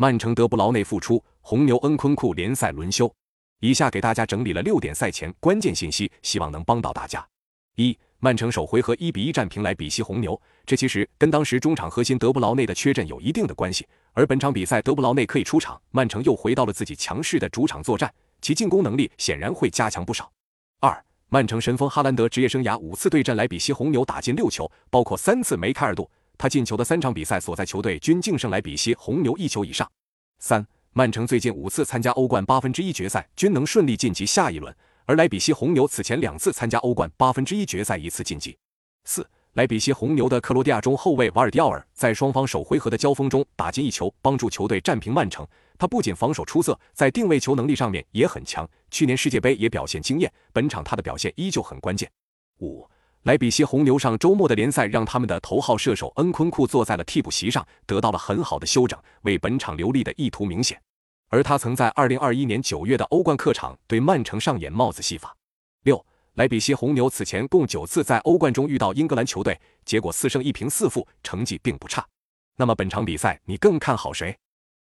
曼城德布劳内复出，红牛恩昆库联赛轮休。以下给大家整理了六点赛前关键信息，希望能帮到大家。一、曼城首回合一比一战平莱比锡红牛，这其实跟当时中场核心德布劳内的缺阵有一定的关系。而本场比赛德布劳内可以出场，曼城又回到了自己强势的主场作战，其进攻能力显然会加强不少。二、曼城神锋哈兰德职业生涯五次对阵莱比锡红牛打进六球，包括三次梅开二度。他进球的三场比赛所在球队均净胜莱比锡红牛一球以上。三、曼城最近五次参加欧冠八分之一决赛均能顺利晋级下一轮，而莱比锡红牛此前两次参加欧冠八分之一决赛一次晋级。四、莱比锡红牛的克罗地亚中后卫瓦尔迪奥尔在双方首回合的交锋中打进一球，帮助球队战平曼城。他不仅防守出色，在定位球能力上面也很强，去年世界杯也表现惊艳，本场他的表现依旧很关键。五。莱比锡红牛上周末的联赛让他们的头号射手恩昆库坐在了替补席上，得到了很好的休整，为本场留力的意图明显。而他曾在2021年9月的欧冠客场对曼城上演帽子戏法。六，莱比锡红牛此前共九次在欧冠中遇到英格兰球队，结果四胜一平四负，成绩并不差。那么本场比赛你更看好谁？